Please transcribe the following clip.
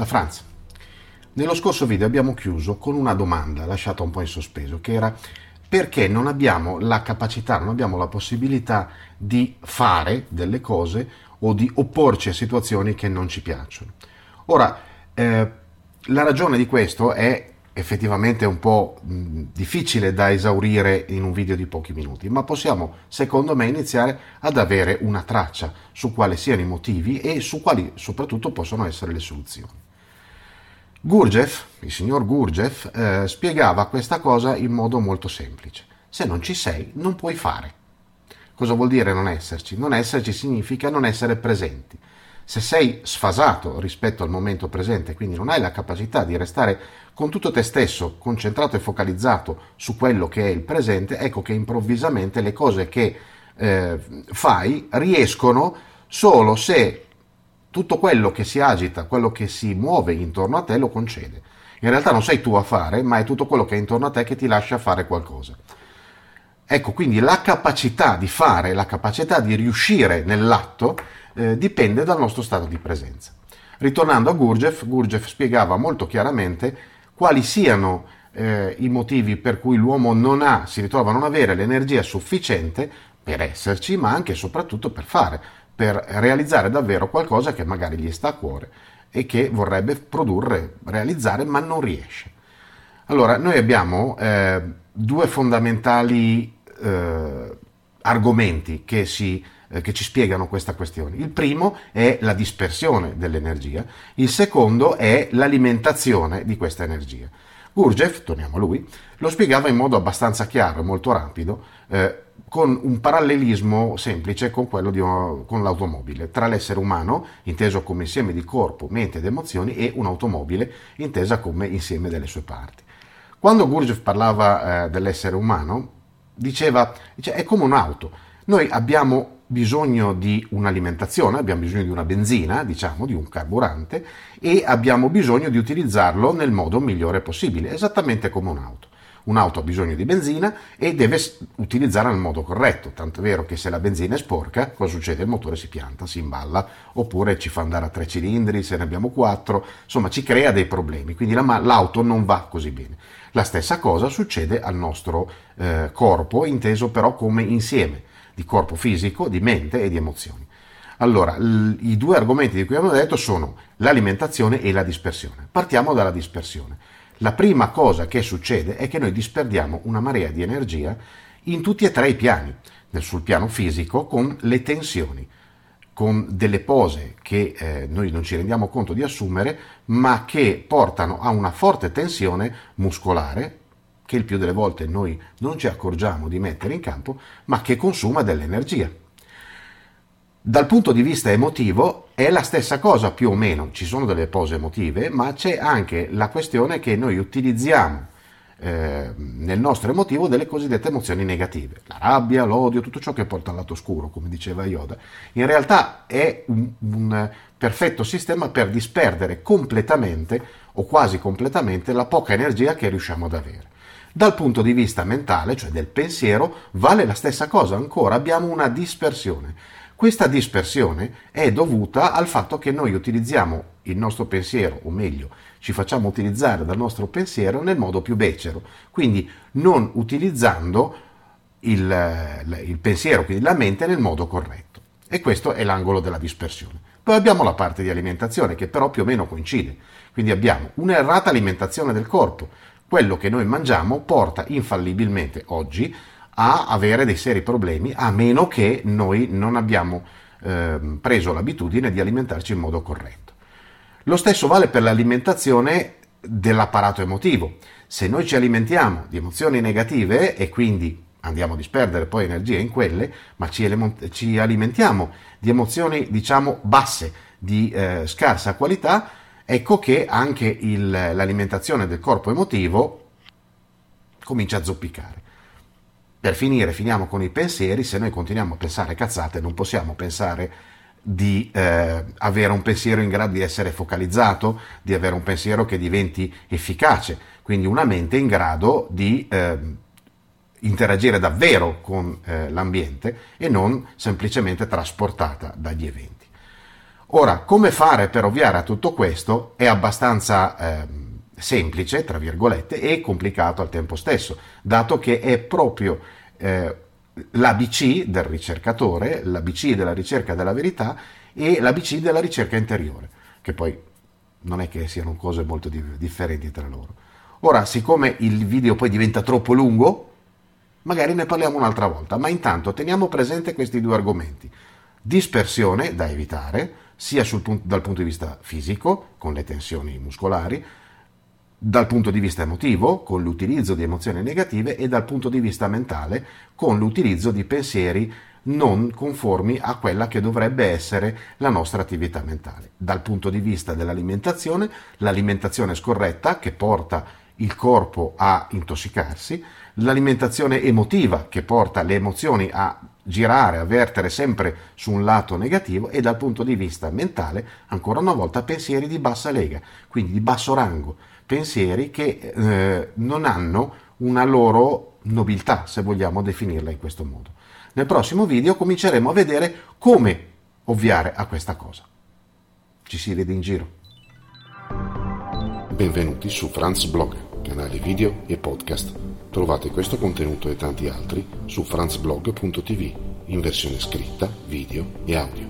da Franz. Nello scorso video abbiamo chiuso con una domanda lasciata un po' in sospeso, che era perché non abbiamo la capacità, non abbiamo la possibilità di fare delle cose o di opporci a situazioni che non ci piacciono. Ora, eh, la ragione di questo è effettivamente un po' difficile da esaurire in un video di pochi minuti, ma possiamo, secondo me, iniziare ad avere una traccia su quali siano i motivi e su quali soprattutto possono essere le soluzioni. Gurdjieff, il signor Gurdjieff, eh, spiegava questa cosa in modo molto semplice. Se non ci sei, non puoi fare. Cosa vuol dire non esserci? Non esserci significa non essere presenti. Se sei sfasato rispetto al momento presente, quindi non hai la capacità di restare con tutto te stesso concentrato e focalizzato su quello che è il presente, ecco che improvvisamente le cose che eh, fai riescono solo se tutto quello che si agita, quello che si muove intorno a te lo concede. In realtà non sei tu a fare, ma è tutto quello che è intorno a te che ti lascia fare qualcosa. Ecco, quindi la capacità di fare, la capacità di riuscire nell'atto eh, dipende dal nostro stato di presenza. Ritornando a Gurdjieff, Gurdjieff spiegava molto chiaramente quali siano eh, i motivi per cui l'uomo non ha, si ritrova a non avere l'energia sufficiente per esserci, ma anche e soprattutto per fare per realizzare davvero qualcosa che magari gli sta a cuore e che vorrebbe produrre, realizzare, ma non riesce. Allora, noi abbiamo eh, due fondamentali eh, argomenti che, si, eh, che ci spiegano questa questione. Il primo è la dispersione dell'energia, il secondo è l'alimentazione di questa energia. Gurdjieff, torniamo a lui, lo spiegava in modo abbastanza chiaro e molto rapido, eh, con un parallelismo semplice con quello di con l'automobile, tra l'essere umano, inteso come insieme di corpo, mente ed emozioni, e un'automobile, intesa come insieme delle sue parti. Quando Gurdjieff parlava eh, dell'essere umano, diceva, dice, è come un'auto. Noi abbiamo bisogno di un'alimentazione, abbiamo bisogno di una benzina, diciamo, di un carburante, e abbiamo bisogno di utilizzarlo nel modo migliore possibile, esattamente come un'auto. Un'auto ha bisogno di benzina e deve utilizzarla nel modo corretto, tanto è vero che se la benzina è sporca, cosa succede? Il motore si pianta, si imballa, oppure ci fa andare a tre cilindri, se ne abbiamo quattro, insomma ci crea dei problemi, quindi la, l'auto non va così bene. La stessa cosa succede al nostro eh, corpo, inteso però come insieme di corpo fisico, di mente e di emozioni. Allora, i due argomenti di cui abbiamo detto sono l'alimentazione e la dispersione. Partiamo dalla dispersione. La prima cosa che succede è che noi disperdiamo una marea di energia in tutti e tre i piani, sul piano fisico con le tensioni, con delle pose che eh, noi non ci rendiamo conto di assumere, ma che portano a una forte tensione muscolare, che il più delle volte noi non ci accorgiamo di mettere in campo, ma che consuma dell'energia. Dal punto di vista emotivo è la stessa cosa più o meno, ci sono delle pose emotive, ma c'è anche la questione che noi utilizziamo eh, nel nostro emotivo delle cosiddette emozioni negative, la rabbia, l'odio, tutto ciò che porta al lato scuro, come diceva Yoda. In realtà è un, un perfetto sistema per disperdere completamente o quasi completamente la poca energia che riusciamo ad avere. Dal punto di vista mentale, cioè del pensiero, vale la stessa cosa, ancora abbiamo una dispersione questa dispersione è dovuta al fatto che noi utilizziamo il nostro pensiero, o meglio, ci facciamo utilizzare dal nostro pensiero nel modo più becero, quindi non utilizzando il, il pensiero, quindi la mente, nel modo corretto. E questo è l'angolo della dispersione. Poi abbiamo la parte di alimentazione che però più o meno coincide. Quindi abbiamo un'errata alimentazione del corpo. Quello che noi mangiamo porta infallibilmente oggi a avere dei seri problemi, a meno che noi non abbiamo eh, preso l'abitudine di alimentarci in modo corretto. Lo stesso vale per l'alimentazione dell'apparato emotivo. Se noi ci alimentiamo di emozioni negative e quindi andiamo a disperdere poi energia in quelle, ma ci, ci alimentiamo di emozioni diciamo basse, di eh, scarsa qualità, ecco che anche il, l'alimentazione del corpo emotivo comincia a zoppicare. Per finire, finiamo con i pensieri, se noi continuiamo a pensare cazzate non possiamo pensare di eh, avere un pensiero in grado di essere focalizzato, di avere un pensiero che diventi efficace, quindi una mente in grado di eh, interagire davvero con eh, l'ambiente e non semplicemente trasportata dagli eventi. Ora, come fare per ovviare a tutto questo è abbastanza eh, semplice, tra virgolette, e complicato al tempo stesso, dato che è proprio eh, l'ABC del ricercatore, l'ABC della ricerca della verità e l'ABC della ricerca interiore, che poi non è che siano cose molto differenti tra loro. Ora, siccome il video poi diventa troppo lungo, magari ne parliamo un'altra volta, ma intanto teniamo presente questi due argomenti. Dispersione da evitare, sia punto, dal punto di vista fisico, con le tensioni muscolari, dal punto di vista emotivo, con l'utilizzo di emozioni negative, e dal punto di vista mentale, con l'utilizzo di pensieri non conformi a quella che dovrebbe essere la nostra attività mentale. Dal punto di vista dell'alimentazione, l'alimentazione scorretta che porta il corpo a intossicarsi, l'alimentazione emotiva che porta le emozioni a girare, a vertere sempre su un lato negativo e dal punto di vista mentale, ancora una volta, pensieri di bassa lega, quindi di basso rango, pensieri che eh, non hanno una loro nobiltà, se vogliamo definirla in questo modo. Nel prossimo video cominceremo a vedere come ovviare a questa cosa. Ci si vede in giro. Benvenuti su Franz Blog, canale video e podcast. Trovate questo contenuto e tanti altri su franzblog.tv in versione scritta, video e audio.